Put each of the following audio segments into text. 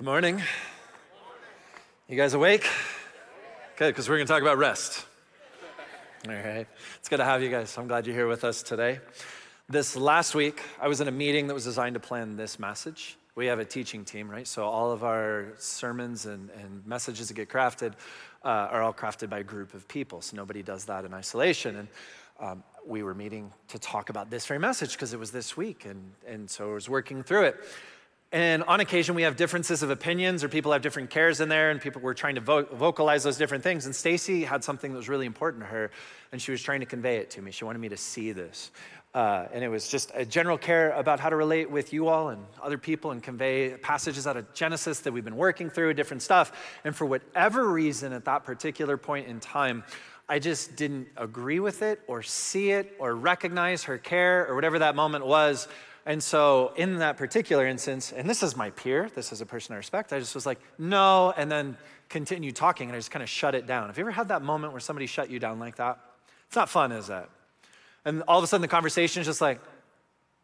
Good morning. You guys awake? Good, because we're going to talk about rest. All right. It's good to have you guys. I'm glad you're here with us today. This last week, I was in a meeting that was designed to plan this message. We have a teaching team, right? So all of our sermons and, and messages that get crafted uh, are all crafted by a group of people. So nobody does that in isolation. And um, we were meeting to talk about this very message because it was this week. And, and so I was working through it. And on occasion, we have differences of opinions, or people have different cares in there, and people were trying to vo- vocalize those different things. And Stacy had something that was really important to her, and she was trying to convey it to me. She wanted me to see this. Uh, and it was just a general care about how to relate with you all and other people and convey passages out of Genesis that we've been working through, different stuff. And for whatever reason, at that particular point in time, I just didn't agree with it or see it or recognize her care or whatever that moment was. And so, in that particular instance, and this is my peer, this is a person I respect, I just was like, no, and then continue talking, and I just kind of shut it down. Have you ever had that moment where somebody shut you down like that? It's not fun, is it? And all of a sudden, the conversation is just like,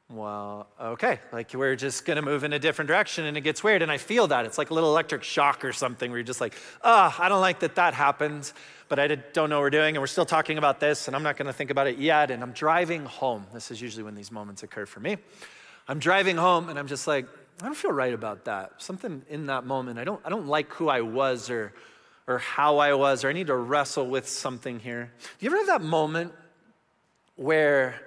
well, okay, like we're just gonna move in a different direction, and it gets weird, and I feel that. It's like a little electric shock or something where you're just like, ah, oh, I don't like that that happened, but I don't know what we're doing, and we're still talking about this, and I'm not gonna think about it yet, and I'm driving home. This is usually when these moments occur for me. I'm driving home and I'm just like, I don't feel right about that. Something in that moment, I don't, I don't like who I was or, or how I was, or I need to wrestle with something here. Do you ever have that moment where,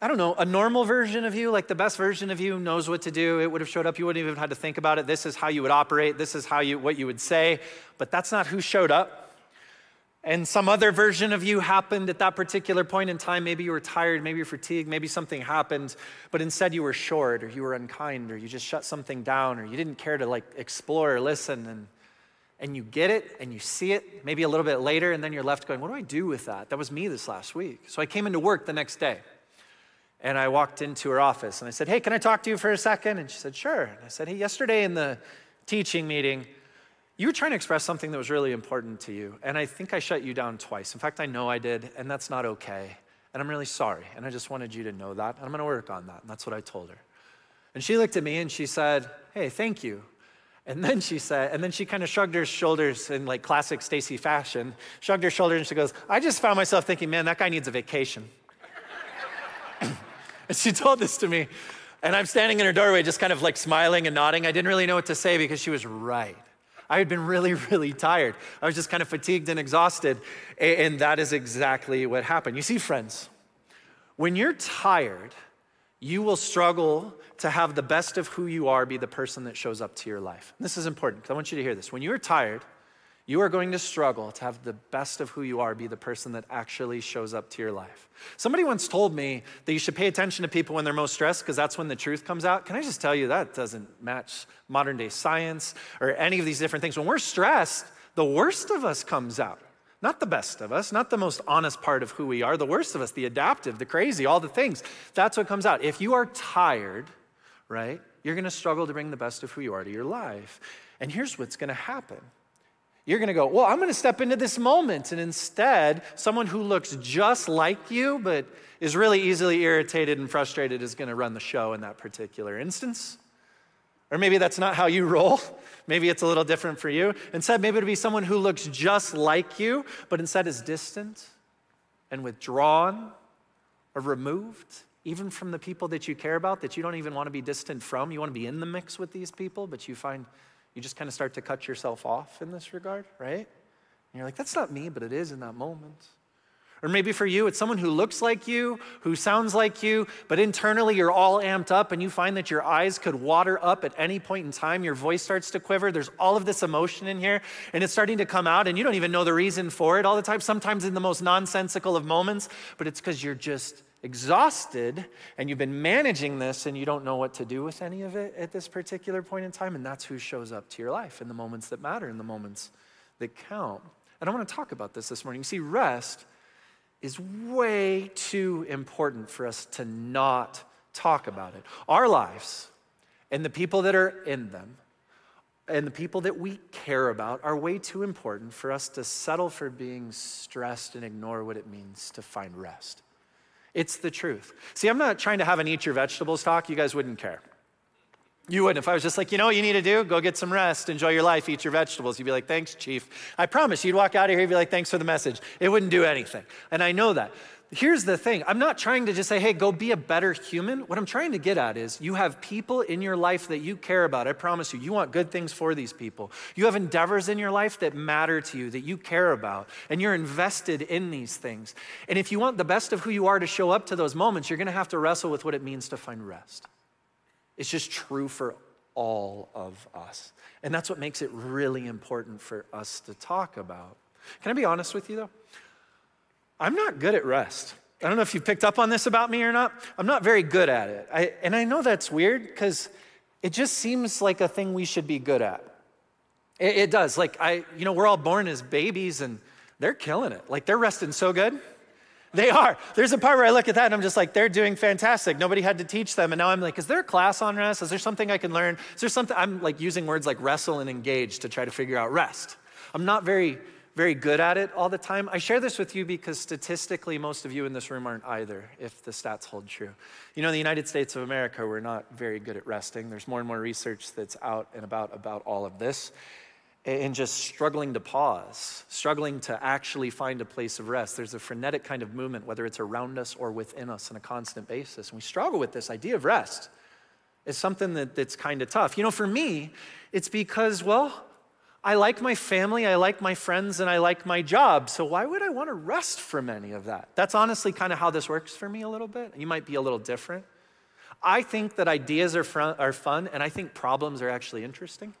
I don't know, a normal version of you, like the best version of you, knows what to do? It would have showed up. You wouldn't even have had to think about it. This is how you would operate. This is how you, what you would say. But that's not who showed up and some other version of you happened at that particular point in time. Maybe you were tired, maybe you're fatigued, maybe something happened, but instead you were short or you were unkind or you just shut something down or you didn't care to like explore or listen and and you get it and you see it maybe a little bit later and then you're left going, "What do I do with that?" That was me this last week. So I came into work the next day. And I walked into her office and I said, "Hey, can I talk to you for a second? And she said, "Sure." And I said, "Hey, yesterday in the teaching meeting, you were trying to express something that was really important to you, and I think I shut you down twice. In fact, I know I did, and that's not okay. And I'm really sorry, and I just wanted you to know that. And I'm gonna work on that. And that's what I told her. And she looked at me and she said, Hey, thank you. And then she said, and then she kind of shrugged her shoulders in like classic Stacy fashion, shrugged her shoulders and she goes, I just found myself thinking, man, that guy needs a vacation. and she told this to me. And I'm standing in her doorway, just kind of like smiling and nodding. I didn't really know what to say because she was right. I had been really, really tired. I was just kind of fatigued and exhausted. And that is exactly what happened. You see, friends, when you're tired, you will struggle to have the best of who you are be the person that shows up to your life. And this is important because I want you to hear this. When you're tired, you are going to struggle to have the best of who you are be the person that actually shows up to your life. Somebody once told me that you should pay attention to people when they're most stressed because that's when the truth comes out. Can I just tell you that doesn't match modern day science or any of these different things? When we're stressed, the worst of us comes out. Not the best of us, not the most honest part of who we are, the worst of us, the adaptive, the crazy, all the things. That's what comes out. If you are tired, right, you're to struggle to bring the best of who you are to your life. And here's what's to happen you're going to go, Well, I'm going to step into this moment. And instead, someone who looks just like you, but is really easily irritated and frustrated, is going to run the show in that particular instance. Or maybe that's not how you roll. Maybe it's a little different for you. Instead, maybe it'll be someone who looks just like you, but instead is distant and withdrawn or removed, even from the people that you care about, that you don't even want to be distant from. You want to be in the mix with these people, but you find you just kind of start to cut yourself off in this regard, right? And you're like, that's not me, but it is in that moment. Or maybe for you, it's someone who looks like you, who sounds like you, but internally you're all amped up and you find that your eyes could water up at any point in time. Your voice starts to quiver. There's all of this emotion in here and it's starting to come out and you don't even know the reason for it all the time, sometimes in the most nonsensical of moments, but it's because you're just exhausted and you've been managing this and you don't know what to do with any of it at this particular point in time. And that's who shows up to your life in the moments that matter, in the moments that count. And I want to talk about this this morning. You see, rest is way too important for us to not talk about it. Our lives and the people that are in them and the people that we care about are way too important for us to settle for being stressed and ignore what it means to find rest. It's the truth. See, I'm not trying to have an eat your vegetables talk. You guys wouldn't care. You wouldn't. If I was just like, you know what you need to do? Go get some rest, enjoy your life, eat your vegetables. You'd be like, thanks, Chief. I promise you'd walk out of here, you'd be like, thanks for the message. It wouldn't do anything. And I know that. Here's the thing I'm not trying to just say, hey, go be a better human. What I'm trying to get at is you have people in your life that you care about. I promise you, you want good things for these people. You have endeavors in your life that matter to you, that you care about, and you're invested in these things. And if you want the best of who you are to show up to those moments, you're going to have to wrestle with what it means to find rest. It's just true for all of us. And that's what makes it really important for us to talk about. Can I be honest with you, though? I'm not good at rest. I don't know if you picked up on this about me or not. I'm not very good at it. I, and I know that's weird because it just seems like a thing we should be good at. It, it does. Like, I, you know, we're all born as babies and they're killing it. Like, they're resting so good. They are. There's a part where I look at that and I'm just like, they're doing fantastic. Nobody had to teach them. And now I'm like, is there a class on rest? Is there something I can learn? Is there something? I'm like using words like wrestle and engage to try to figure out rest. I'm not very very good at it all the time. I share this with you because statistically, most of you in this room aren't either, if the stats hold true. You know, in the United States of America, we're not very good at resting. There's more and more research that's out and about about all of this. And just struggling to pause, struggling to actually find a place of rest. There's a frenetic kind of movement, whether it's around us or within us on a constant basis. And we struggle with this idea of rest. It's something that, that's kind of tough. You know, for me, it's because, well, I like my family, I like my friends, and I like my job. So why would I want to rest from any of that? That's honestly kind of how this works for me a little bit. You might be a little different. I think that ideas are, fun, are fun, and I think problems are actually interesting.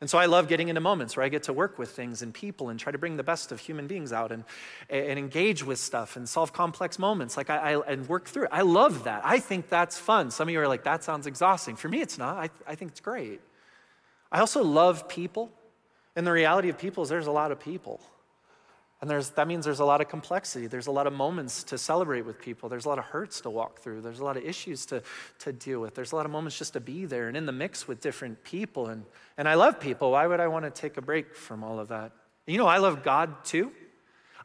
And so I love getting into moments where I get to work with things and people and try to bring the best of human beings out and, and engage with stuff and solve complex moments like I, I, and work through it. I love that. I think that's fun. Some of you are like, that sounds exhausting. For me, it's not. I, I think it's great. I also love people. And the reality of people is there's a lot of people. And there's, that means there's a lot of complexity. There's a lot of moments to celebrate with people. There's a lot of hurts to walk through. There's a lot of issues to, to deal with. There's a lot of moments just to be there and in the mix with different people. And, and I love people. Why would I want to take a break from all of that? You know, I love God too.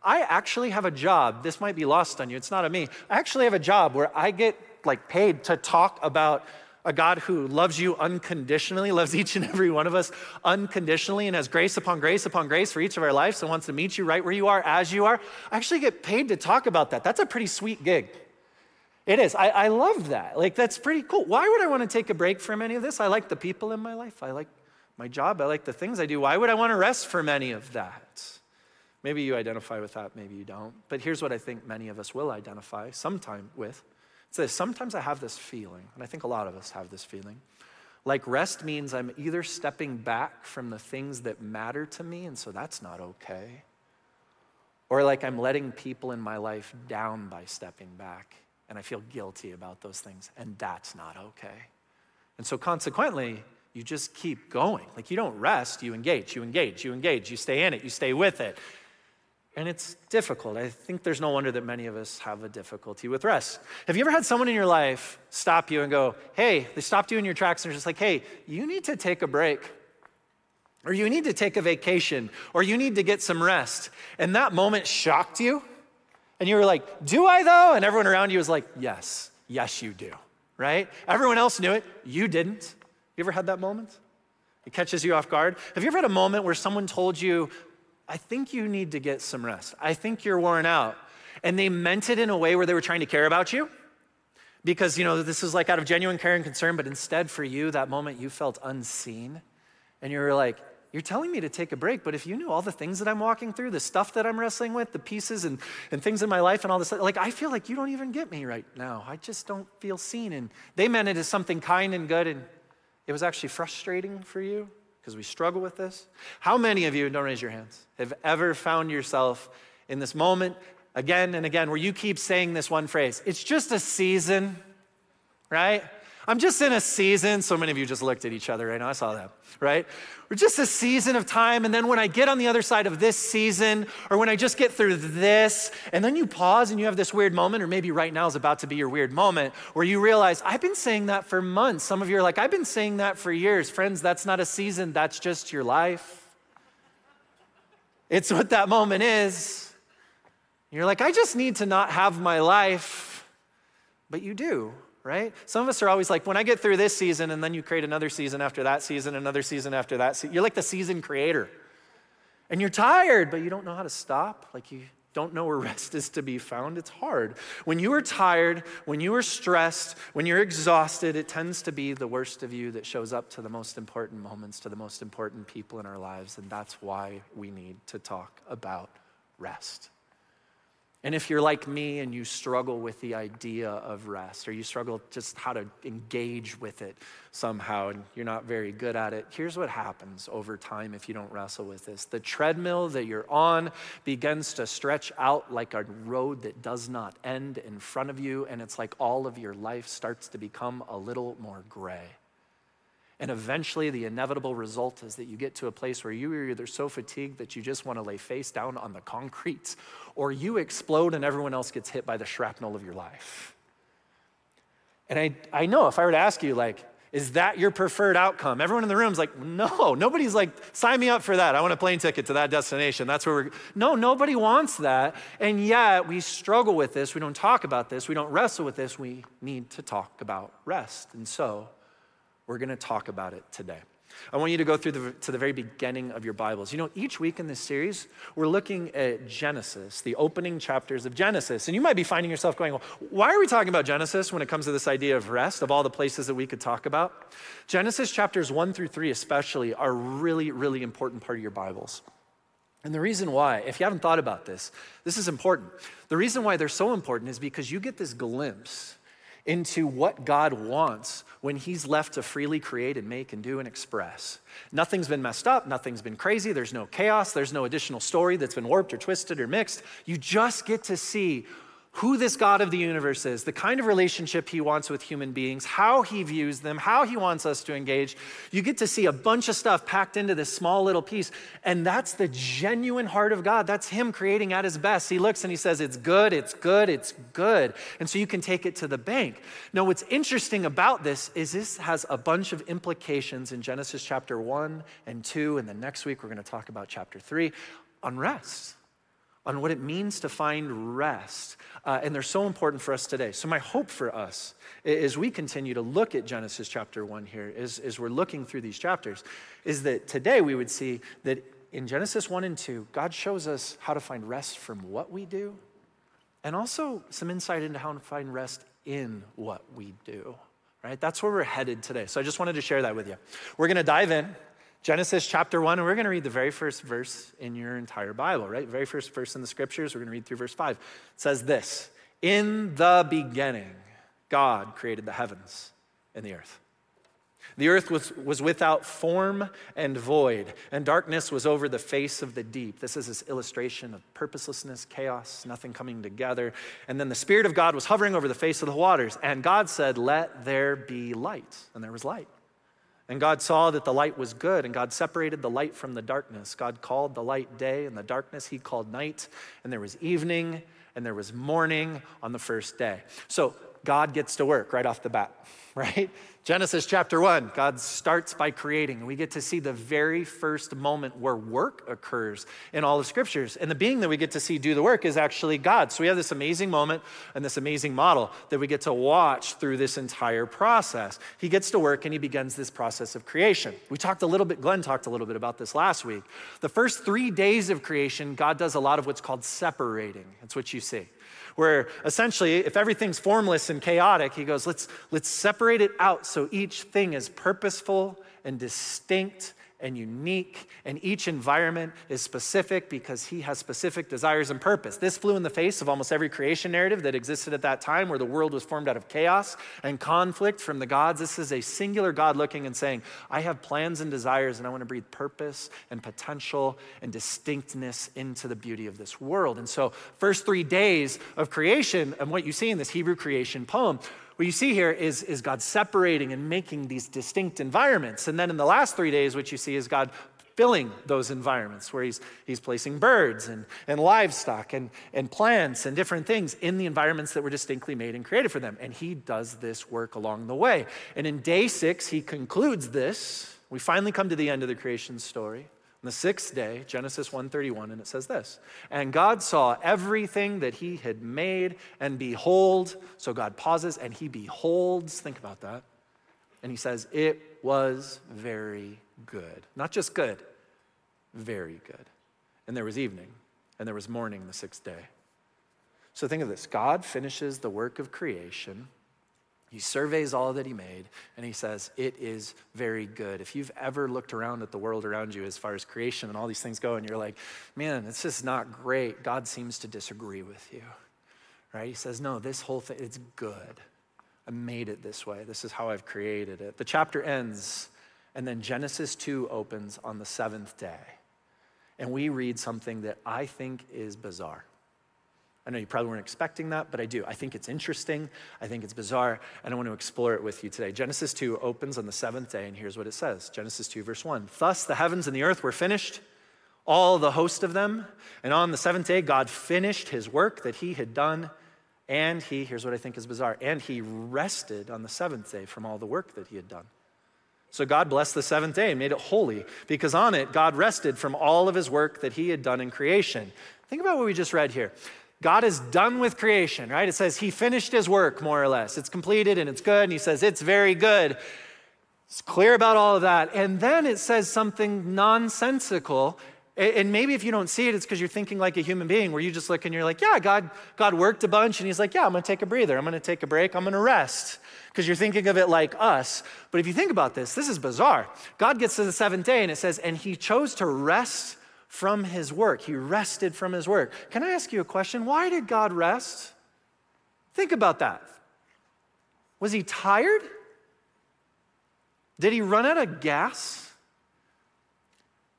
I actually have a job. This might be lost on you. It's not on me. I actually have a job where I get like paid to talk about a God who loves you unconditionally, loves each and every one of us unconditionally, and has grace upon grace upon grace for each of our lives and wants to meet you right where you are as you are. I actually get paid to talk about that. That's a pretty sweet gig. It is. I, I love that. Like, that's pretty cool. Why would I want to take a break from any of this? I like the people in my life. I like my job. I like the things I do. Why would I want to rest from any of that? Maybe you identify with that, maybe you don't. But here's what I think many of us will identify sometime with so sometimes I have this feeling, and I think a lot of us have this feeling. Like rest means I'm either stepping back from the things that matter to me, and so that's not okay, or like I'm letting people in my life down by stepping back, and I feel guilty about those things, and that's not okay. And so consequently, you just keep going. Like you don't rest, you engage, you engage, you engage, you stay in it, you stay with it. And it's difficult. I think there's no wonder that many of us have a difficulty with rest. Have you ever had someone in your life stop you and go, hey, they stopped you in your tracks and they're just like, hey, you need to take a break, or you need to take a vacation, or you need to get some rest. And that moment shocked you. And you were like, do I though? And everyone around you was like, yes, yes, you do, right? Everyone else knew it. You didn't. You ever had that moment? It catches you off guard. Have you ever had a moment where someone told you, I think you need to get some rest. I think you're worn out. And they meant it in a way where they were trying to care about you because, you know, this is like out of genuine care and concern, but instead for you, that moment you felt unseen. And you were like, you're telling me to take a break, but if you knew all the things that I'm walking through, the stuff that I'm wrestling with, the pieces and, and things in my life and all this, like I feel like you don't even get me right now. I just don't feel seen. And they meant it as something kind and good, and it was actually frustrating for you because we struggle with this. How many of you, don't raise your hands, have ever found yourself in this moment again and again where you keep saying this one phrase? It's just a season, right? I'm just in a season. So many of you just looked at each other right now. I saw that, right? We're just a season of time. And then when I get on the other side of this season, or when I just get through this, and then you pause and you have this weird moment, or maybe right now is about to be your weird moment where you realize, I've been saying that for months. Some of you are like, I've been saying that for years. Friends, that's not a season, that's just your life. It's what that moment is. You're like, I just need to not have my life, but you do. Right? Some of us are always like, when I get through this season, and then you create another season after that season, another season after that. Se-. You're like the season creator. And you're tired, but you don't know how to stop. Like you don't know where rest is to be found. It's hard. When you are tired, when you are stressed, when you're exhausted, it tends to be the worst of you that shows up to the most important moments, to the most important people in our lives. And that's why we need to talk about rest. And if you're like me and you struggle with the idea of rest, or you struggle just how to engage with it somehow, and you're not very good at it, here's what happens over time if you don't wrestle with this. The treadmill that you're on begins to stretch out like a road that does not end in front of you, and it's like all of your life starts to become a little more gray. And eventually, the inevitable result is that you get to a place where you are either so fatigued that you just want to lay face down on the concrete, or you explode and everyone else gets hit by the shrapnel of your life. And I, I know if I were to ask you, like, is that your preferred outcome? Everyone in the room is like, no, nobody's like, sign me up for that. I want a plane ticket to that destination. That's where we're. No, nobody wants that. And yet we struggle with this. We don't talk about this. We don't wrestle with this. We need to talk about rest. And so we're going to talk about it today. I want you to go through the, to the very beginning of your Bibles. You know, each week in this series, we're looking at Genesis, the opening chapters of Genesis. And you might be finding yourself going, well, why are we talking about Genesis when it comes to this idea of rest, of all the places that we could talk about? Genesis chapters one through three, especially, are really, really important part of your Bibles. And the reason why, if you haven't thought about this, this is important. The reason why they're so important is because you get this glimpse into what God wants when He's left to freely create and make and do and express. Nothing's been messed up, nothing's been crazy, there's no chaos, there's no additional story that's been warped or twisted or mixed. You just get to see who this God of the universe is, the kind of relationship he wants with human beings, how he views them, how he wants us to engage. You get to see a bunch of stuff packed into this small little piece. And that's the genuine heart of God. That's him creating at his best. He looks and he says, It's good, it's good, it's good. And so you can take it to the bank. Now, what's interesting about this is this has a bunch of implications in Genesis chapter 1 and 2. And then next week, we're going to talk about chapter 3 on rest on what it means to find rest. Uh, and they're so important for us today. So, my hope for us as we continue to look at Genesis chapter 1 here, as, as we're looking through these chapters, is that today we would see that in Genesis 1 and 2, God shows us how to find rest from what we do, and also some insight into how to find rest in what we do. Right? That's where we're headed today. So I just wanted to share that with you. We're going to dive in. Genesis chapter 1, and we're going to read the very first verse in your entire Bible, right? Very first verse in the scriptures. We're going to read through verse 5. It says this In the beginning, God created the heavens and the earth. The earth was, was without form and void, and darkness was over the face of the deep. This is this illustration of purposelessness, chaos, nothing coming together. And then the Spirit of God was hovering over the face of the waters, and God said, Let there be light. And there was light. And God saw that the light was good, and God separated the light from the darkness. God called the light day, and the darkness he called night. And there was evening, and there was morning on the first day. So God gets to work right off the bat, right? Genesis chapter 1, God starts by creating. We get to see the very first moment where work occurs in all the scriptures. And the being that we get to see do the work is actually God. So we have this amazing moment and this amazing model that we get to watch through this entire process. He gets to work and he begins this process of creation. We talked a little bit, Glenn talked a little bit about this last week. The first three days of creation, God does a lot of what's called separating. That's what you see where essentially, if everything's formless and chaotic, he goes, let's, let's separate it out so each thing is purposeful and distinct and unique, and each environment is specific because he has specific desires and purpose. This flew in the face of almost every creation narrative that existed at that time where the world was formed out of chaos and conflict from the gods. This is a singular God looking and saying, I have plans and desires, and I want to breathe purpose and potential and distinctness into the beauty of this world. And so, first three days of creation, and what you see in this Hebrew creation poem, what you see here is, is God separating and making these distinct environments. And then in the last three days, what you see is God filling those environments where he's, he's placing birds and, and livestock and, and plants and different things in the environments that were distinctly made and created for them. And he does this work along the way. And in day six, he concludes this. We finally come to the end of the creation story. The sixth day, Genesis 1:31, and it says this. And God saw everything that he had made, and behold, so God pauses and he beholds, think about that. And he says, It was very good. Not just good, very good. And there was evening, and there was morning the sixth day. So think of this God finishes the work of creation he surveys all that he made and he says, It is very good. If you've ever looked around at the world around you as far as creation and all these things go, and you're like, Man, it's just not great, God seems to disagree with you, right? He says, No, this whole thing, it's good. I made it this way. This is how I've created it. The chapter ends, and then Genesis 2 opens on the seventh day. And we read something that I think is bizarre. I know you probably weren't expecting that, but I do. I think it's interesting. I think it's bizarre, and I want to explore it with you today. Genesis 2 opens on the seventh day, and here's what it says Genesis 2, verse 1. Thus the heavens and the earth were finished, all the host of them. And on the seventh day, God finished his work that he had done, and he, here's what I think is bizarre, and he rested on the seventh day from all the work that he had done. So God blessed the seventh day and made it holy, because on it, God rested from all of his work that he had done in creation. Think about what we just read here. God is done with creation, right? It says he finished his work, more or less. It's completed and it's good. And he says it's very good. It's clear about all of that. And then it says something nonsensical. And maybe if you don't see it, it's because you're thinking like a human being, where you just look and you're like, yeah, God, God worked a bunch. And he's like, yeah, I'm going to take a breather. I'm going to take a break. I'm going to rest. Because you're thinking of it like us. But if you think about this, this is bizarre. God gets to the seventh day and it says, and he chose to rest from his work. He rested from his work. Can I ask you a question? Why did God rest? Think about that. Was he tired? Did he run out of gas?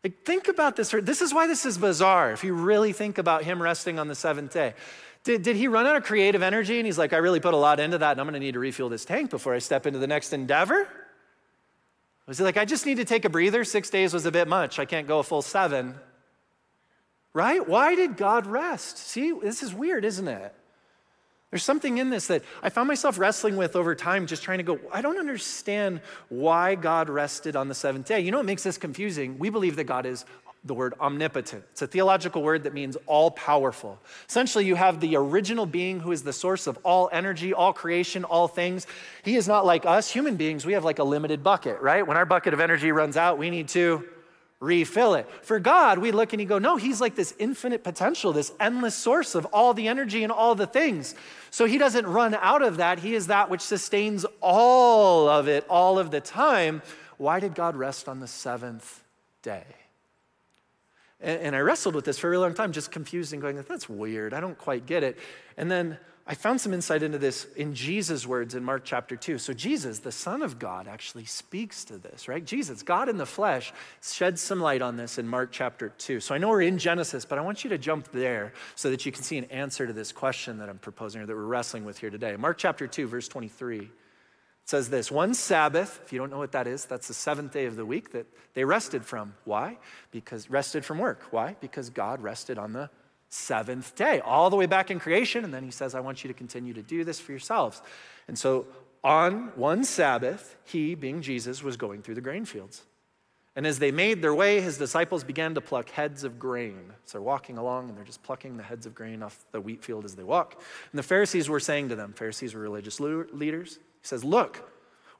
Like, think about this. This is why this is bizarre if you really think about him resting on the seventh day. Did, did he run out of creative energy and he's like, I really put a lot into that and I'm going to need to refuel this tank before I step into the next endeavor? Was he like, I just need to take a breather? Six days was a bit much. I can't go a full seven. Right? Why did God rest? See, this is weird, isn't it? There's something in this that I found myself wrestling with over time, just trying to go, I don't understand why God rested on the seventh day. You know what makes this confusing? We believe that God is the word omnipotent. It's a theological word that means all powerful. Essentially, you have the original being who is the source of all energy, all creation, all things. He is not like us, human beings. We have like a limited bucket, right? When our bucket of energy runs out, we need to refill it. For God, we look and you go, no, he's like this infinite potential, this endless source of all the energy and all the things. So he doesn't run out of that. He is that which sustains all of it all of the time. Why did God rest on the seventh day? And, and I wrestled with this for a really long time, just confused and going, that's weird. I don't quite get it. And then I found some insight into this in Jesus' words in Mark chapter 2. So, Jesus, the Son of God, actually speaks to this, right? Jesus, God in the flesh, sheds some light on this in Mark chapter 2. So, I know we're in Genesis, but I want you to jump there so that you can see an answer to this question that I'm proposing or that we're wrestling with here today. Mark chapter 2, verse 23. It says this one Sabbath, if you don't know what that is, that's the seventh day of the week that they rested from. Why? Because rested from work. Why? Because God rested on the seventh day, all the way back in creation. And then he says, I want you to continue to do this for yourselves. And so on one Sabbath, he, being Jesus, was going through the grain fields. And as they made their way, his disciples began to pluck heads of grain. So they're walking along and they're just plucking the heads of grain off the wheat field as they walk. And the Pharisees were saying to them, Pharisees were religious leaders. He says, Look,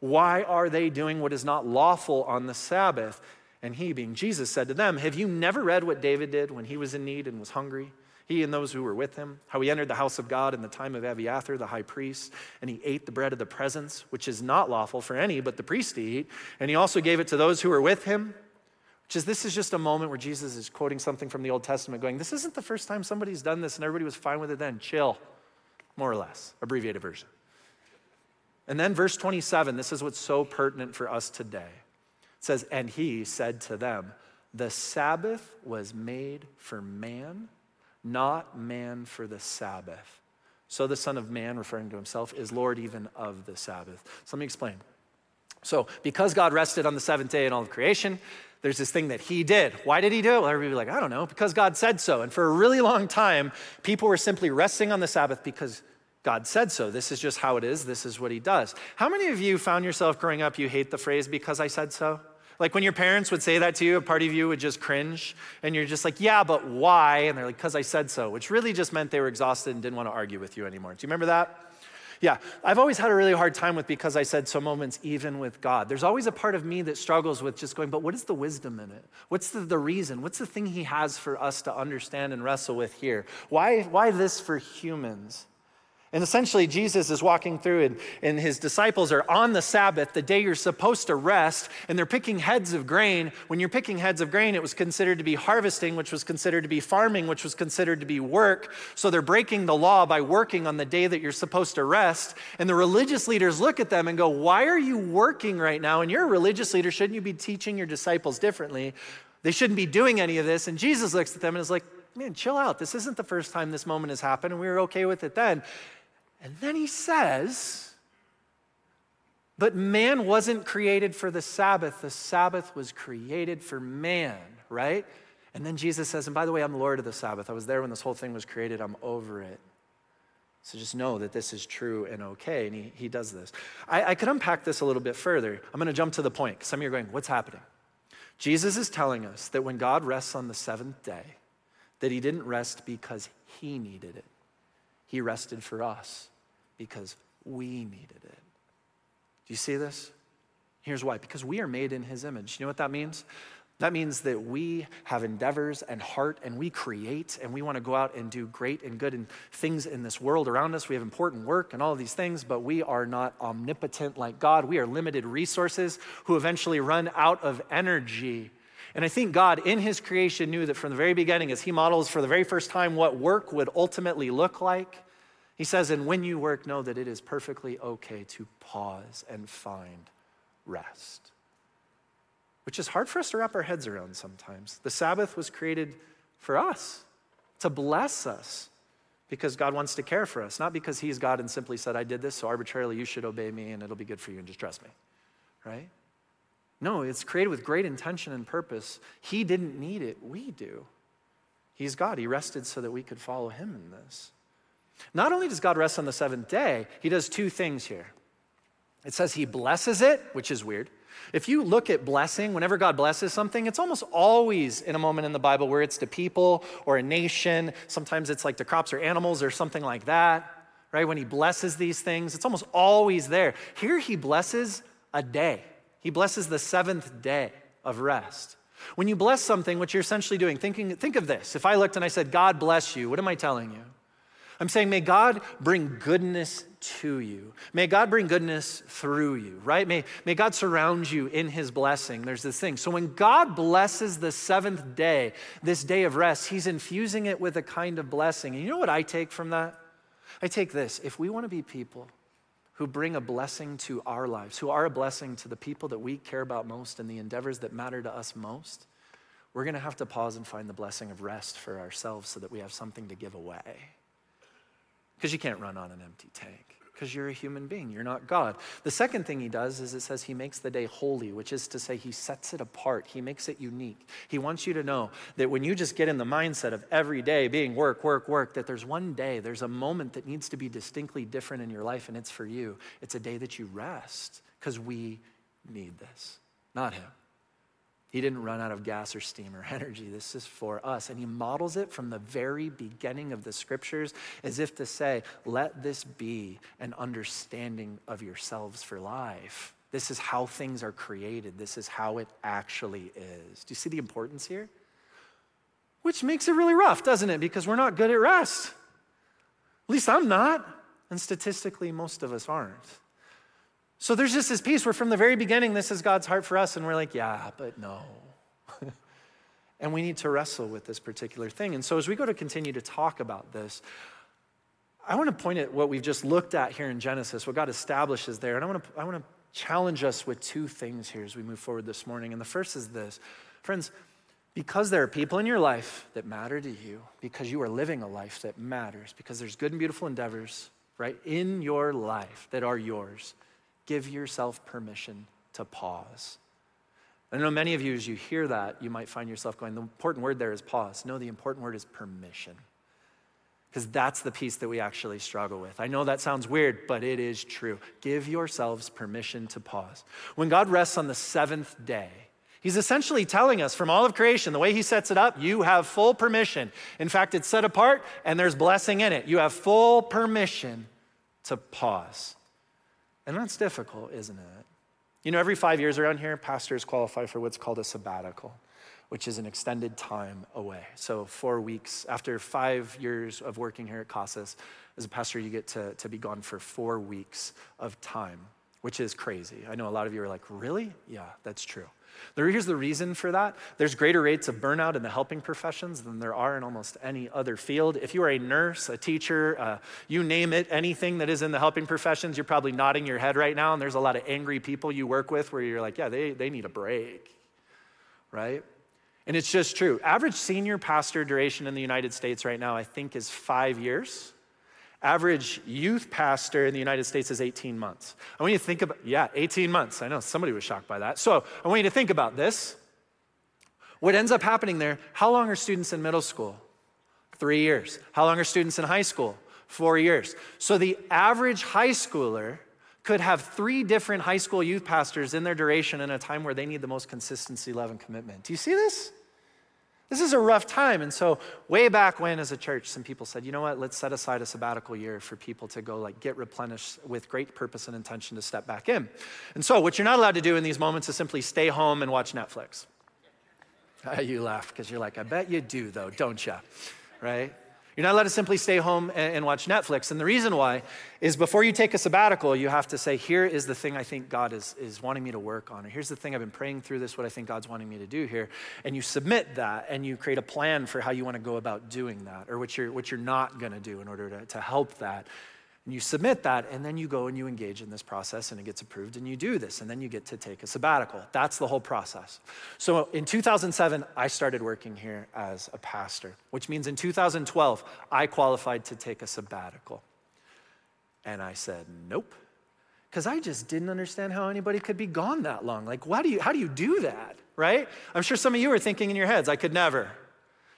why are they doing what is not lawful on the Sabbath? And he, being Jesus, said to them, Have you never read what David did when he was in need and was hungry? He and those who were with him, how he entered the house of God in the time of Abiathar, the high priest, and he ate the bread of the presence, which is not lawful for any but the priest to eat. And he also gave it to those who were with him. Which is, this is just a moment where Jesus is quoting something from the Old Testament, going, This isn't the first time somebody's done this and everybody was fine with it then. Chill, more or less, abbreviated version. And then verse 27, this is what's so pertinent for us today. It says, And he said to them, The Sabbath was made for man not man for the Sabbath. So the Son of Man, referring to himself, is Lord even of the Sabbath. So let me explain. So, because God rested on the seventh day in all of creation, there's this thing that he did. Why did he do it? Well, everybody like, I don't know, because God said so. And for a really long time, people were simply resting on the Sabbath because God said so. This is just how it is. This is what he does. How many of you found yourself growing up, you hate the phrase, because I said so? Like when your parents would say that to you, a part of you would just cringe, and you're just like, yeah, but why? And they're like, because I said so, which really just meant they were exhausted and didn't want to argue with you anymore. Do you remember that? Yeah, I've always had a really hard time with because I said so moments, even with God. There's always a part of me that struggles with just going, but what is the wisdom in it? What's the, the reason? What's the thing He has for us to understand and wrestle with here? Why, why this for humans? And essentially, Jesus is walking through, and, and his disciples are on the Sabbath, the day you're supposed to rest, and they're picking heads of grain. When you're picking heads of grain, it was considered to be harvesting, which was considered to be farming, which was considered to be work. So they're breaking the law by working on the day that you're supposed to rest. And the religious leaders look at them and go, Why are you working right now? And you're a religious leader. Shouldn't you be teaching your disciples differently? They shouldn't be doing any of this. And Jesus looks at them and is like, Man, chill out. This isn't the first time this moment has happened, and we were okay with it then. And then he says, but man wasn't created for the Sabbath. The Sabbath was created for man, right? And then Jesus says, and by the way, I'm Lord of the Sabbath. I was there when this whole thing was created. I'm over it. So just know that this is true and okay. And he, he does this. I, I could unpack this a little bit further. I'm going to jump to the point. Some of you are going, what's happening? Jesus is telling us that when God rests on the seventh day, that he didn't rest because he needed it. He rested for us because we needed it. Do you see this? Here's why because we are made in his image. You know what that means? That means that we have endeavors and heart and we create and we want to go out and do great and good and things in this world around us. We have important work and all of these things, but we are not omnipotent like God. We are limited resources who eventually run out of energy. And I think God, in his creation, knew that from the very beginning, as he models for the very first time what work would ultimately look like, he says, and when you work, know that it is perfectly okay to pause and find rest. Which is hard for us to wrap our heads around sometimes. The Sabbath was created for us, to bless us, because God wants to care for us, not because He's God and simply said, I did this, so arbitrarily you should obey me and it'll be good for you and just trust me, right? No, it's created with great intention and purpose. He didn't need it, we do. He's God. He rested so that we could follow Him in this. Not only does God rest on the seventh day, he does two things here. It says he blesses it, which is weird. If you look at blessing, whenever God blesses something, it's almost always in a moment in the Bible where it's to people or a nation. Sometimes it's like to crops or animals or something like that, right? When he blesses these things, it's almost always there. Here he blesses a day, he blesses the seventh day of rest. When you bless something, what you're essentially doing, thinking, think of this. If I looked and I said, God bless you, what am I telling you? I'm saying, may God bring goodness to you. May God bring goodness through you, right? May, may God surround you in his blessing. There's this thing. So when God blesses the seventh day, this day of rest, he's infusing it with a kind of blessing. And you know what I take from that? I take this. If we want to be people who bring a blessing to our lives, who are a blessing to the people that we care about most and the endeavors that matter to us most, we're going to have to pause and find the blessing of rest for ourselves so that we have something to give away. Because you can't run on an empty tank, because you're a human being, you're not God. The second thing he does is it says he makes the day holy, which is to say he sets it apart, he makes it unique. He wants you to know that when you just get in the mindset of every day being work, work, work, that there's one day, there's a moment that needs to be distinctly different in your life, and it's for you. It's a day that you rest, because we need this, not him. He didn't run out of gas or steam or energy. This is for us. And he models it from the very beginning of the scriptures as if to say, let this be an understanding of yourselves for life. This is how things are created, this is how it actually is. Do you see the importance here? Which makes it really rough, doesn't it? Because we're not good at rest. At least I'm not. And statistically, most of us aren't. So there's just this piece where from the very beginning, this is God's heart for us, and we're like, yeah, but no. and we need to wrestle with this particular thing. And so as we go to continue to talk about this, I want to point at what we've just looked at here in Genesis, what God establishes there. And I want to, I want to challenge us with two things here as we move forward this morning. And the first is this Friends, because there are people in your life that matter to you, because you are living a life that matters, because there's good and beautiful endeavors, right, in your life that are yours give yourself permission to pause. I know many of you, as you hear that, you might find yourself going, the important word there is pause. No, the important word is permission. Because that's the piece that we actually struggle with. I know that sounds weird, but it is true. Give yourselves permission to pause. When God rests on the seventh day, He's essentially telling us from all of creation, the way he sets it up, you have full permission. In fact, it's set apart and there's blessing in it. You have full permission to pause. And that's difficult, isn't it? You know, every five years around here, pastors qualify for what's called a sabbatical, which is an extended time away. So, four weeks after five years of working here at Casas, as a pastor, you get to, to be gone for four weeks of time, which is crazy. I know a lot of you are like, really? Yeah, that's true. Here's the reason for that. There's greater rates of burnout in the helping professions than there are in almost any other field. If you are a nurse, a teacher, uh, you name it, anything that is in the helping professions, you're probably nodding your head right now. And there's a lot of angry people you work with where you're like, yeah, they, they need a break, right? And it's just true. Average senior pastor duration in the United States right now, I think, is five years. Average youth pastor in the United States is 18 months. I want you to think about, yeah, 18 months. I know somebody was shocked by that. So I want you to think about this. What ends up happening there, how long are students in middle school? Three years. How long are students in high school? Four years. So the average high schooler could have three different high school youth pastors in their duration in a time where they need the most consistency, love, and commitment. Do you see this? This is a rough time. And so, way back when, as a church, some people said, you know what, let's set aside a sabbatical year for people to go, like, get replenished with great purpose and intention to step back in. And so, what you're not allowed to do in these moments is simply stay home and watch Netflix. you laugh because you're like, I bet you do, though, don't you? Right? You're not allowed to simply stay home and, watch Netflix. And the reason why is before you take a sabbatical, you have to say, here is the thing I think God is, is wanting me to work on. Or here's the thing I've been praying through this, what I think God's wanting me to do here. And you submit that and you create a plan for how you want to go about doing that or what you're, what you're not going to do in order to, to help that. And you submit that, and then you go and you engage in this process, and it gets approved, and you do this, and then you get to take a sabbatical. That's the whole process. So in 2007, I started working here as a pastor, which means in 2012, I qualified to take a sabbatical. And I said, nope. Because I just didn't understand how anybody could be gone that long. Like, why do you, how do you do that, right? I'm sure some of you are thinking in your heads, I could never.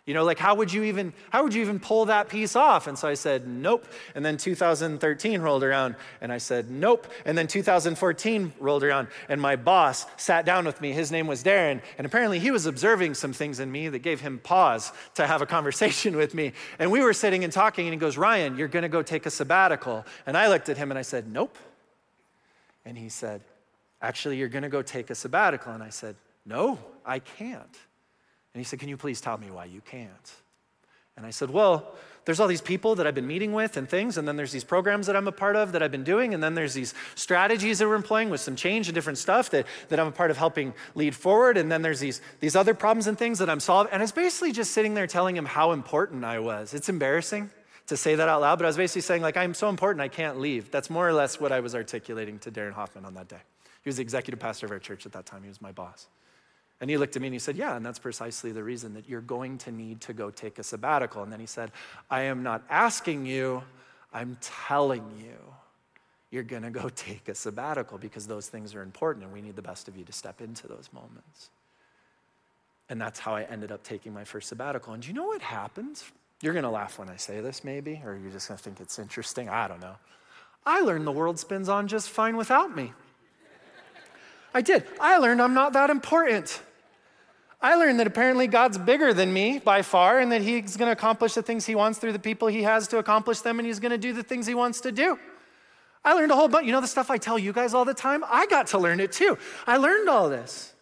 You know, like how would you even how would you even pull that piece off? And so I said, nope. And then 2013 rolled around and I said, nope. And then 2014 rolled around and my boss sat down with me. His name was Darren, and apparently he was observing some things in me that gave him pause to have a conversation with me. And we were sitting and talking, and he goes, Ryan, you're gonna go take a sabbatical. And I looked at him and I said, Nope. And he said, Actually, you're gonna go take a sabbatical. And I said, No, I can't. And he said, Can you please tell me why you can't? And I said, Well, there's all these people that I've been meeting with and things, and then there's these programs that I'm a part of that I've been doing, and then there's these strategies that we're employing with some change and different stuff that, that I'm a part of helping lead forward, and then there's these, these other problems and things that I'm solving. And I was basically just sitting there telling him how important I was. It's embarrassing to say that out loud, but I was basically saying, like, I'm so important I can't leave. That's more or less what I was articulating to Darren Hoffman on that day. He was the executive pastor of our church at that time, he was my boss. And he looked at me and he said, Yeah, and that's precisely the reason that you're going to need to go take a sabbatical. And then he said, I am not asking you, I'm telling you, you're going to go take a sabbatical because those things are important and we need the best of you to step into those moments. And that's how I ended up taking my first sabbatical. And do you know what happens? You're going to laugh when I say this, maybe, or you're just going to think it's interesting. I don't know. I learned the world spins on just fine without me. I did. I learned I'm not that important. I learned that apparently God's bigger than me by far and that He's going to accomplish the things He wants through the people He has to accomplish them and He's going to do the things He wants to do. I learned a whole bunch. You know the stuff I tell you guys all the time? I got to learn it too. I learned all this.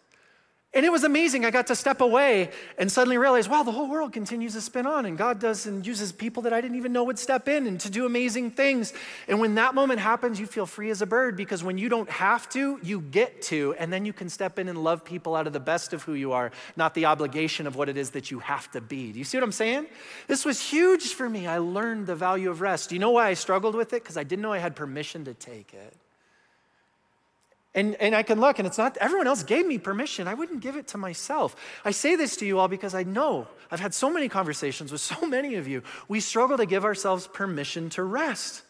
And it was amazing. I got to step away and suddenly realize, wow, the whole world continues to spin on, and God does and uses people that I didn't even know would step in and to do amazing things. And when that moment happens, you feel free as a bird because when you don't have to, you get to, and then you can step in and love people out of the best of who you are, not the obligation of what it is that you have to be. Do you see what I'm saying? This was huge for me. I learned the value of rest. Do you know why I struggled with it? Because I didn't know I had permission to take it. And, and I can look, and it's not, everyone else gave me permission. I wouldn't give it to myself. I say this to you all because I know I've had so many conversations with so many of you. We struggle to give ourselves permission to rest.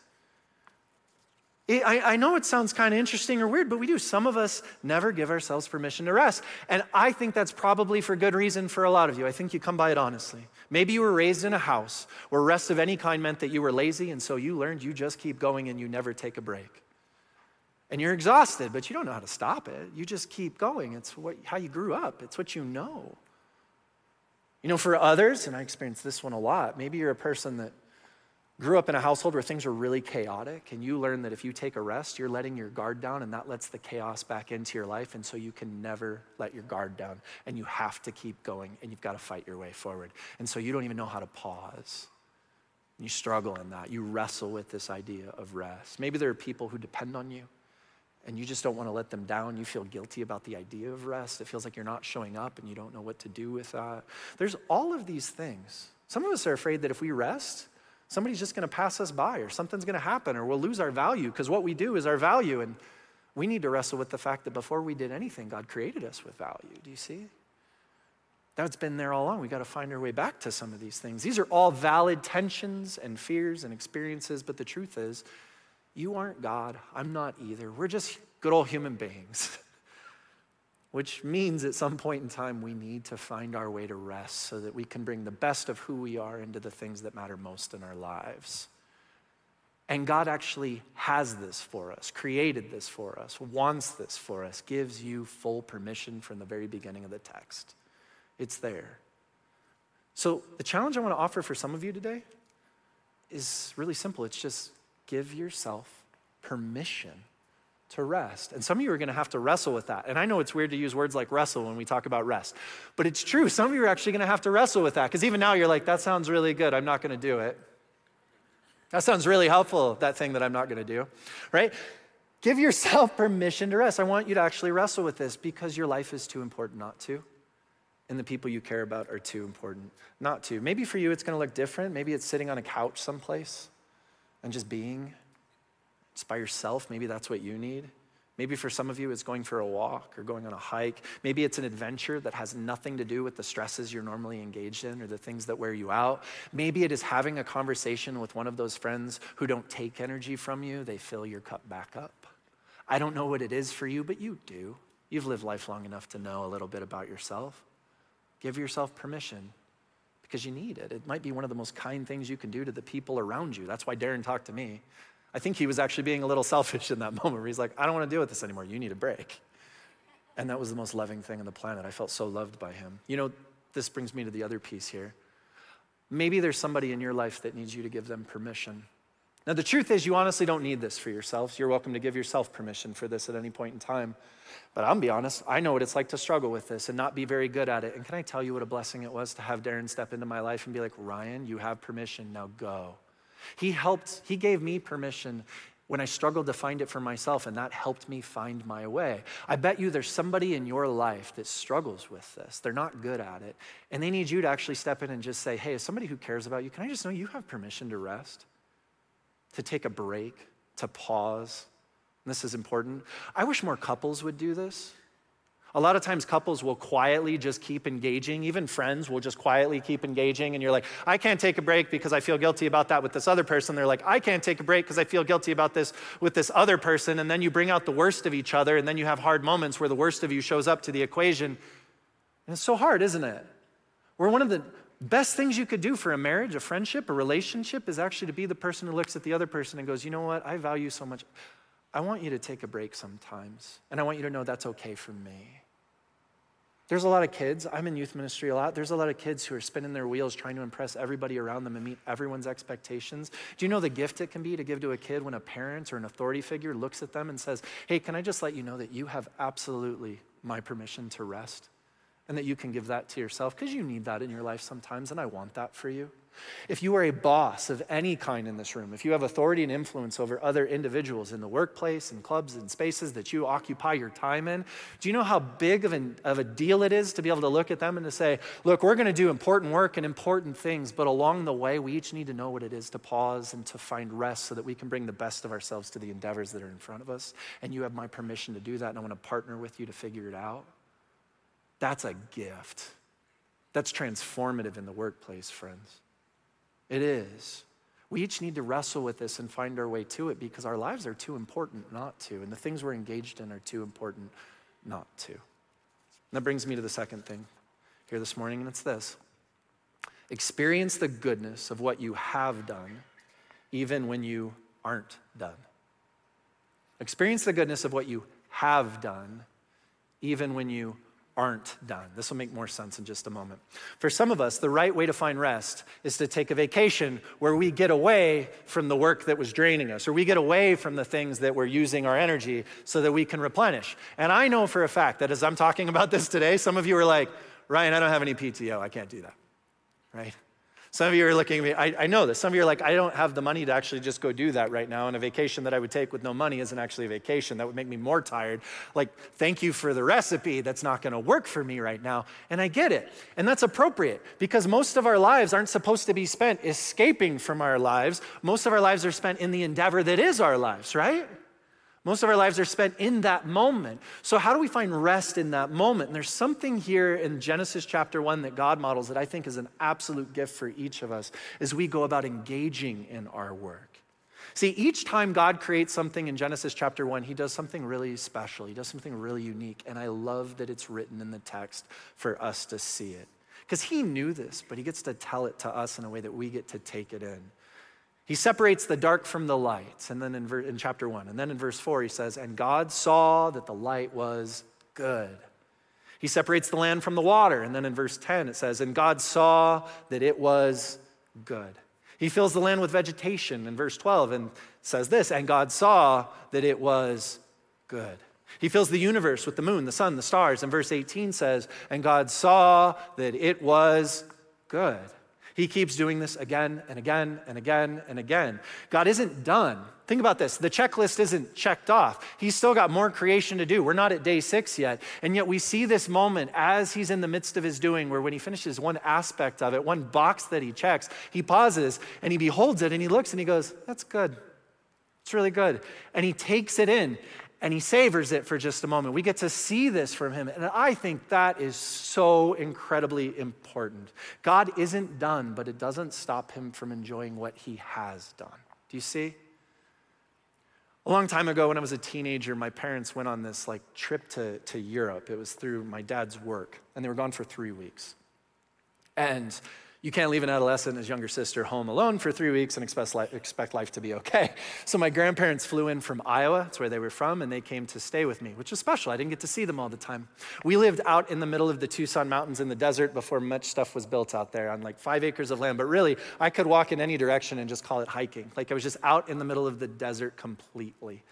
It, I, I know it sounds kind of interesting or weird, but we do. Some of us never give ourselves permission to rest. And I think that's probably for good reason for a lot of you. I think you come by it honestly. Maybe you were raised in a house where rest of any kind meant that you were lazy, and so you learned you just keep going and you never take a break. And you're exhausted, but you don't know how to stop it. You just keep going. It's what, how you grew up, it's what you know. You know, for others, and I experienced this one a lot, maybe you're a person that grew up in a household where things are really chaotic, and you learn that if you take a rest, you're letting your guard down, and that lets the chaos back into your life, and so you can never let your guard down, and you have to keep going, and you've got to fight your way forward. And so you don't even know how to pause. You struggle in that. You wrestle with this idea of rest. Maybe there are people who depend on you and you just don't want to let them down. You feel guilty about the idea of rest. It feels like you're not showing up and you don't know what to do with that. There's all of these things. Some of us are afraid that if we rest, somebody's just going to pass us by or something's going to happen or we'll lose our value because what we do is our value. And we need to wrestle with the fact that before we did anything, God created us with value. Do you see? That's been there all along. We got to find our way back to some of these things. These are all valid tensions and fears and experiences, but the truth is, you aren't God. I'm not either. We're just good old human beings. Which means at some point in time, we need to find our way to rest so that we can bring the best of who we are into the things that matter most in our lives. And God actually has this for us, created this for us, wants this for us, gives you full permission from the very beginning of the text. It's there. So, the challenge I want to offer for some of you today is really simple. It's just give yourself permission to rest. And some of you are going to have to wrestle with that. And I know it's weird to use words like wrestle when we talk about rest, but it's true. Some of you are actually going to have to wrestle with that because even now you're like, that sounds really good. I'm not going to do it. That sounds really helpful, that thing that I'm not going to do, right? Give yourself permission to rest. I want you to actually wrestle with this because your life is too important not to. And the people you care about are too important not to. Maybe for you it's going to look different. Maybe it's sitting on a couch someplace and just being just by yourself. Maybe that's what you need. Maybe for some of you, it's going for a walk or going on a hike. Maybe it's an adventure that has nothing to do with the stresses you're normally engaged in or the things that wear you out. Maybe it is having a conversation with one of those friends who don't take energy from you, they fill your cup back up. I don't know what it is for you, but you do. You've lived life long enough to know a little bit about yourself. Give yourself permission because you need it. It might be one of the most kind things you can do to the people around you. That's why Darren talked to me. I think he was actually being a little selfish in that moment where he's like, I don't want to deal with this anymore. You need a break. And that was the most loving thing on the planet. I felt so loved by him. You know, this brings me to the other piece here. Maybe there's somebody in your life that needs you to give them permission. Now, the truth is, you honestly don't need this for yourselves. You're welcome to give yourself permission for this at any point in time. But I'll be honest, I know what it's like to struggle with this and not be very good at it. And can I tell you what a blessing it was to have Darren step into my life and be like, Ryan, you have permission, now go. He helped, he gave me permission when I struggled to find it for myself, and that helped me find my way. I bet you there's somebody in your life that struggles with this. They're not good at it, and they need you to actually step in and just say, Hey, as somebody who cares about you, can I just know you have permission to rest, to take a break, to pause, this is important. I wish more couples would do this. A lot of times, couples will quietly just keep engaging. Even friends will just quietly keep engaging. And you're like, I can't take a break because I feel guilty about that with this other person. They're like, I can't take a break because I feel guilty about this with this other person. And then you bring out the worst of each other. And then you have hard moments where the worst of you shows up to the equation. And it's so hard, isn't it? We're one of the best things you could do for a marriage, a friendship, a relationship is actually to be the person who looks at the other person and goes, you know what? I value so much. I want you to take a break sometimes, and I want you to know that's okay for me. There's a lot of kids, I'm in youth ministry a lot. There's a lot of kids who are spinning their wheels trying to impress everybody around them and meet everyone's expectations. Do you know the gift it can be to give to a kid when a parent or an authority figure looks at them and says, Hey, can I just let you know that you have absolutely my permission to rest? And that you can give that to yourself because you need that in your life sometimes, and I want that for you. If you are a boss of any kind in this room, if you have authority and influence over other individuals in the workplace and clubs and spaces that you occupy your time in, do you know how big of, an, of a deal it is to be able to look at them and to say, look, we're going to do important work and important things, but along the way, we each need to know what it is to pause and to find rest so that we can bring the best of ourselves to the endeavors that are in front of us. And you have my permission to do that, and I want to partner with you to figure it out. That's a gift. That's transformative in the workplace, friends. It is. We each need to wrestle with this and find our way to it because our lives are too important not to, and the things we're engaged in are too important not to. And that brings me to the second thing here this morning, and it's this experience the goodness of what you have done, even when you aren't done. Experience the goodness of what you have done, even when you aren't done. This will make more sense in just a moment. For some of us, the right way to find rest is to take a vacation where we get away from the work that was draining us, or we get away from the things that were using our energy so that we can replenish. And I know for a fact that as I'm talking about this today, some of you are like, Ryan, I don't have any PTO. I can't do that, right? Some of you are looking at me, I, I, know this. Some of you are like, I don't have the money to actually just go do that right now. And a vacation that I would take with no money isn't actually a vacation. That would make me more tired. Like, thank you for the recipe. That's not going to work for me right now. And I get it. And that's appropriate because most of our lives aren't supposed to be spent escaping from our lives. Most of our lives are spent in the endeavor that is our lives, right? Most of our lives are spent in that moment. So, how do we find rest in that moment? And there's something here in Genesis chapter 1 that God models that I think is an absolute gift for each of us as we go about engaging in our work. See, each time God creates something in Genesis chapter 1, he does something really special. He does something really unique. And I love that it's written in the text for us to see it. Because he knew this, but he gets to tell it to us in a way that we get to take it in. He separates the dark from the light, and then in, ver- in chapter one. And then in verse four, he says, And God saw that the light was good. He separates the land from the water. And then in verse 10, it says, And God saw that it was good. He fills the land with vegetation in verse 12 and says this, And God saw that it was good. He fills the universe with the moon, the sun, the stars. And verse 18 says, And God saw that it was good. He keeps doing this again and again and again and again. God isn't done. Think about this the checklist isn't checked off. He's still got more creation to do. We're not at day six yet. And yet we see this moment as he's in the midst of his doing, where when he finishes one aspect of it, one box that he checks, he pauses and he beholds it and he looks and he goes, That's good. It's really good. And he takes it in and he savors it for just a moment. We get to see this from him. And I think that is so incredibly important. God isn't done, but it doesn't stop him from enjoying what he has done. Do you see? A long time ago, when I was a teenager, my parents went on this like trip to, to Europe. It was through my dad's work, and they were gone for three weeks. And you can't leave an adolescent and his younger sister home alone for three weeks and expect life, to be okay. So my grandparents flew in from Iowa, that's where they were from, and they came to stay with me, which was special. I didn't get to see them all the time. We lived out in the middle of the Tucson Mountains in the desert before much stuff was built out there on like five acres of land. But really, I could walk in any direction and just call it hiking. Like I was just out in the middle of the desert completely.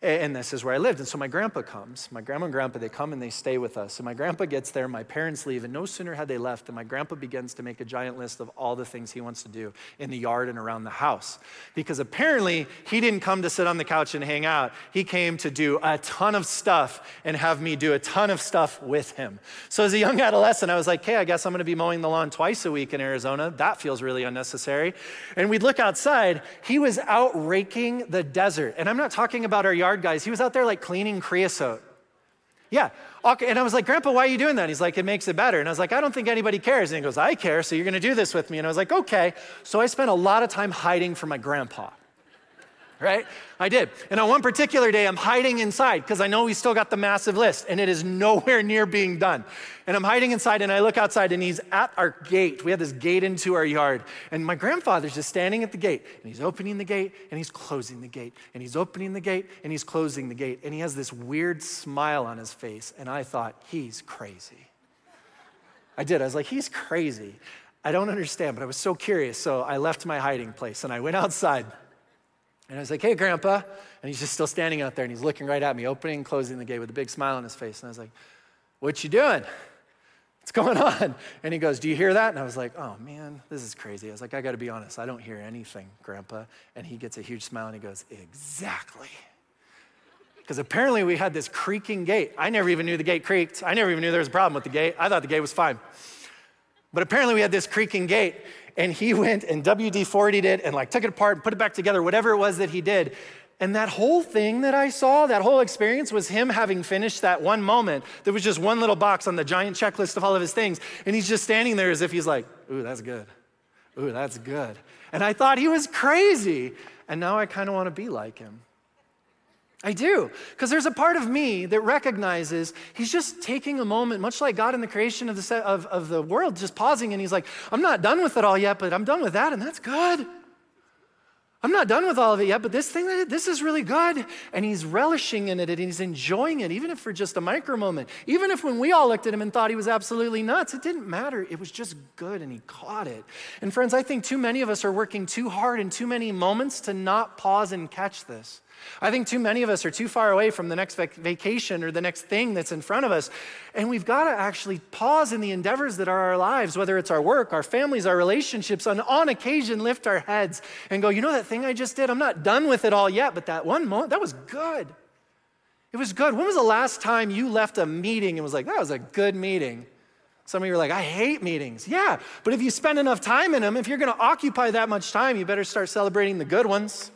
And this is where I lived. And so my grandpa comes. My grandma and grandpa, they come and they stay with us. And my grandpa gets there, my parents leave, and no sooner had they left than my grandpa begins to make a giant list of all the things he wants to do in the yard and around the house. Because apparently he didn't come to sit on the couch and hang out. He came to do a ton of stuff and have me do a ton of stuff with him. So as a young adolescent, I was like, hey, I guess I'm gonna be mowing the lawn twice a week in Arizona. That feels really unnecessary. And we'd look outside, he was out raking the desert. And I'm not talking about our yard yard guys. He was out there like cleaning creosote. Yeah. And I was like, Grandpa, why are you doing that? He's like, it makes it better. And I was like, I don't think anybody cares. And he goes, I care, so you're going to do this with me. And I was like, okay. So I spent a lot of time hiding from my grandpa right? I did. And on one particular day, I'm hiding inside because I know we still got the massive list and it is nowhere near being done. And I'm hiding inside and I look outside and he's at our gate. We have this gate into our yard. And my grandfather's just standing at the gate and he's opening the gate and he's closing the gate and he's opening the gate and he's closing the gate. And he has this weird smile on his face. And I thought, he's crazy. I did. I was like, he's crazy. I don't understand, but I was so curious. So I left my hiding place and I went outside. And I was like, hey, Grandpa. And he's just still standing out there and he's looking right at me, opening and closing the gate with a big smile on his face. And I was like, what you doing? What's going on? And he goes, do you hear that? And I was like, oh man, this is crazy. I was like, I got to be honest. I don't hear anything, Grandpa. And he gets a huge smile and he goes, exactly. Because apparently we had this creaking gate. I never even knew the gate creaked. I never even knew there was a problem with the gate. I thought the gate was fine. But apparently we had this creaking gate and he went and WD 40'd it and like took it apart and put it back together, whatever it was that he did. And that whole thing that I saw, that whole experience was him having finished that one moment. There was just one little box on the giant checklist of all of his things. And he's just standing there as if he's like, Ooh, that's good. Ooh, that's good. And I thought he was crazy. And now I kind of want to be like him. I do, because there's a part of me that recognizes he's just taking a moment, much like God in the creation of the, set, of, of the world, just pausing and he's like, I'm not done with it all yet, but I'm done with that, and that's good. I'm not done with all of it yet, but this thing, this is really good. And he's relishing in it and he's enjoying it, even if for just a micro moment. Even if when we all looked at him and thought he was absolutely nuts, it didn't matter. It was just good and he caught it. And friends, I think too many of us are working too hard in too many moments to not pause and catch this. I think too many of us are too far away from the next vac- vacation or the next thing that's in front of us. And we've got to actually pause in the endeavors that are our lives, whether it's our work, our families, our relationships, and on occasion lift our heads and go, you know that thing I just did? I'm not done with it all yet, but that one moment, that was good. It was good. When was the last time you left a meeting and was like, that was a good meeting? Some of you are like, I hate meetings. Yeah, but if you spend enough time in them, if you're going to occupy that much time, you better start celebrating the good ones.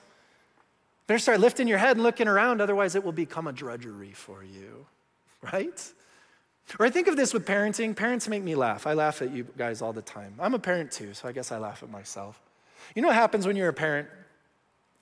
Better start lifting your head and looking around, otherwise, it will become a drudgery for you, right? Or I think of this with parenting. Parents make me laugh. I laugh at you guys all the time. I'm a parent too, so I guess I laugh at myself. You know what happens when you're a parent?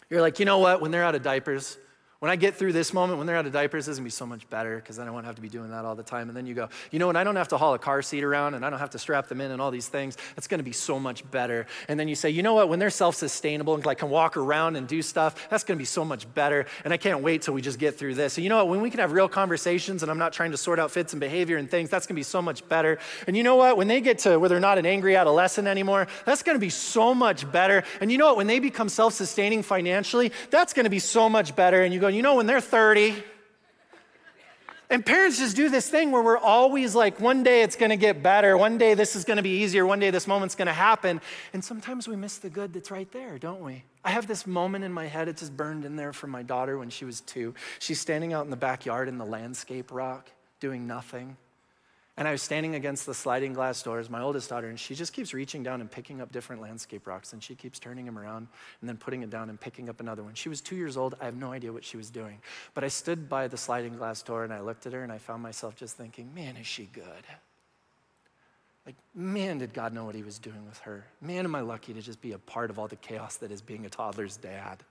You're like, you know what? When they're out of diapers, when I get through this moment, when they're out of diapers, it's gonna be so much better because then I won't have to be doing that all the time. And then you go, you know what? I don't have to haul a car seat around and I don't have to strap them in and all these things. It's gonna be so much better. And then you say, you know what? When they're self sustainable and like can walk around and do stuff, that's gonna be so much better. And I can't wait till we just get through this. And you know what? When we can have real conversations and I'm not trying to sort out fits and behavior and things, that's gonna be so much better. And you know what? When they get to where they're not an angry adolescent anymore, that's gonna be so much better. And you know what? When they become self sustaining financially, that's gonna be so much better. And you go, you know, when they're 30, 30. And parents just do this thing where we're always like, one day it's gonna get better, one day this is gonna be easier, one day this moment's gonna happen. And sometimes we miss the good that's right there, don't we? I have this moment in my head, it's just burned in there from my daughter when she was two. She's standing out in the backyard in the landscape rock, doing nothing. And I was standing against the sliding glass doors, my oldest daughter, and she just keeps reaching down and picking up different landscape rocks. And she keeps turning them around and then putting it down and picking up another one. She was two years old. I have no idea what she was doing. But I stood by the sliding glass door and I looked at her and I found myself just thinking, man, is she good? Like, man, did God know what he was doing with her? Man, am I lucky to just be a part of all the chaos that is being a toddler's dad.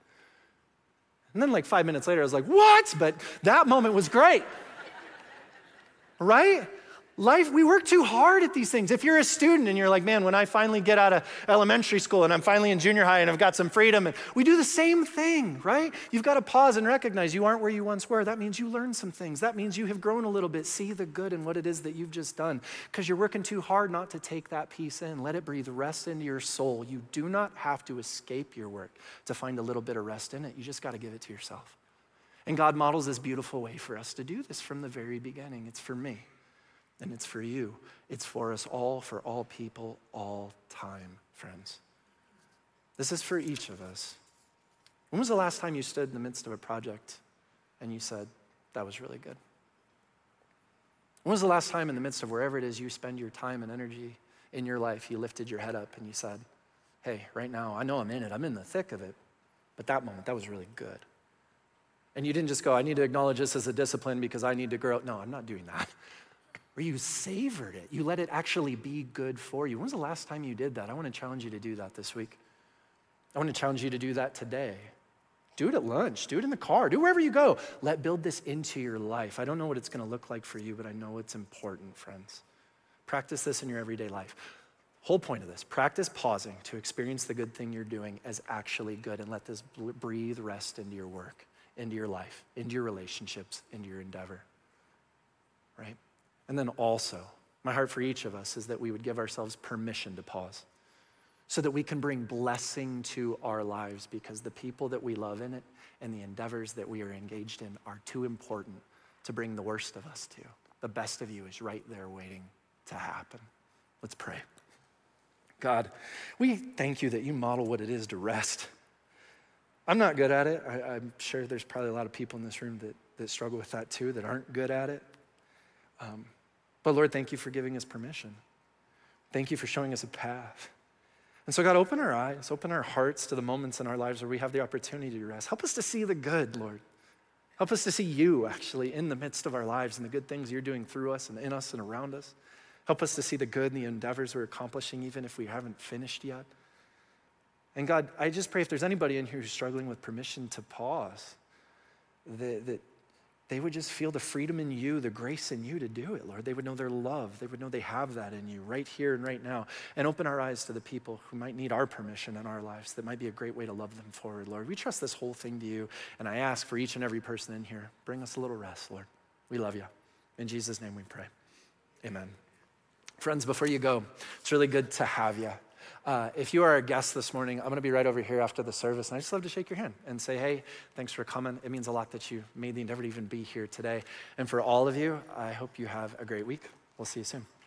And then, like, five minutes later, I was like, what? But that moment was great. right? Life, we work too hard at these things. If you're a student and you're like, man, when I finally get out of elementary school and I'm finally in junior high and I've got some freedom, and we do the same thing, right? You've got to pause and recognize you aren't where you once were. That means you learned some things. That means you have grown a little bit. See the good in what it is that you've just done because you're working too hard not to take that piece in. Let it breathe rest into your soul. You do not have to escape your work to find a little bit of rest in it. You just got to give it to yourself. And God models this beautiful way for us to do this from the very beginning. It's for me and it's for you. It's for us all, for all people, all time, friends. This is for each of us. When was the last time you stood in the midst of a project and you said, that was really good? When was the last time in the midst of wherever it is you spend your time and energy in your life, you lifted your head up and you said, hey, right now, I know I'm in it, I'm in the thick of it, but that moment, that was really good. And you didn't just go, I need to acknowledge this as a discipline because I need to grow. No, I'm not doing that where you savored it. You let it actually be good for you. When was the last time you did that? I want to challenge you to do that this week. I want to challenge you to do that today. Do it at lunch, do it in the car, do wherever you go. Let build this into your life. I don't know what it's going to look like for you, but I know it's important, friends. Practice this in your everyday life. Whole point of this practice pausing to experience the good thing you're doing as actually good and let this breathe rest into your work, into your life, into your relationships, into your endeavor. Right? And then also, my heart for each of us is that we would give ourselves permission to pause so that we can bring blessing to our lives because the people that we love in it and the endeavors that we are engaged in are too important to bring the worst of us to. The best of you is right there waiting to happen. Let's pray. God, we thank you that you model what it is to rest. I'm not good at it. I, am sure there's probably a lot of people in this room that, that struggle with that too, that aren't good at it. Um, but Lord, thank you for giving us permission. Thank you for showing us a path. And so, God, open our eyes, open our hearts to the moments in our lives where we have the opportunity to rest. Help us to see the good, Lord. Help us to see you actually in the midst of our lives and the good things you're doing through us and in us and around us. Help us to see the good and the endeavors we're accomplishing, even if we haven't finished yet. And God, I just pray if there's anybody in here who's struggling with permission to pause, that, that they would just feel the freedom in you, the grace in you to do it, Lord. They would know their love. They would know they have that in you right here and right now. And open our eyes to the people who might need our permission in our lives. That might be a great way to love them forward, Lord. We trust this whole thing to you. And I ask for each and every person in here, bring us a little rest, Lord. We love you. In Jesus' name we pray. Amen. Friends, before you go, it's really good to have you. Uh, if you are a guest this morning, I'm going to be right over here after the service, and I just love to shake your hand and say, hey, thanks for coming. It means a lot that you made the endeavor to even be here today. And for all of you, I hope you have a great week. We'll see you soon.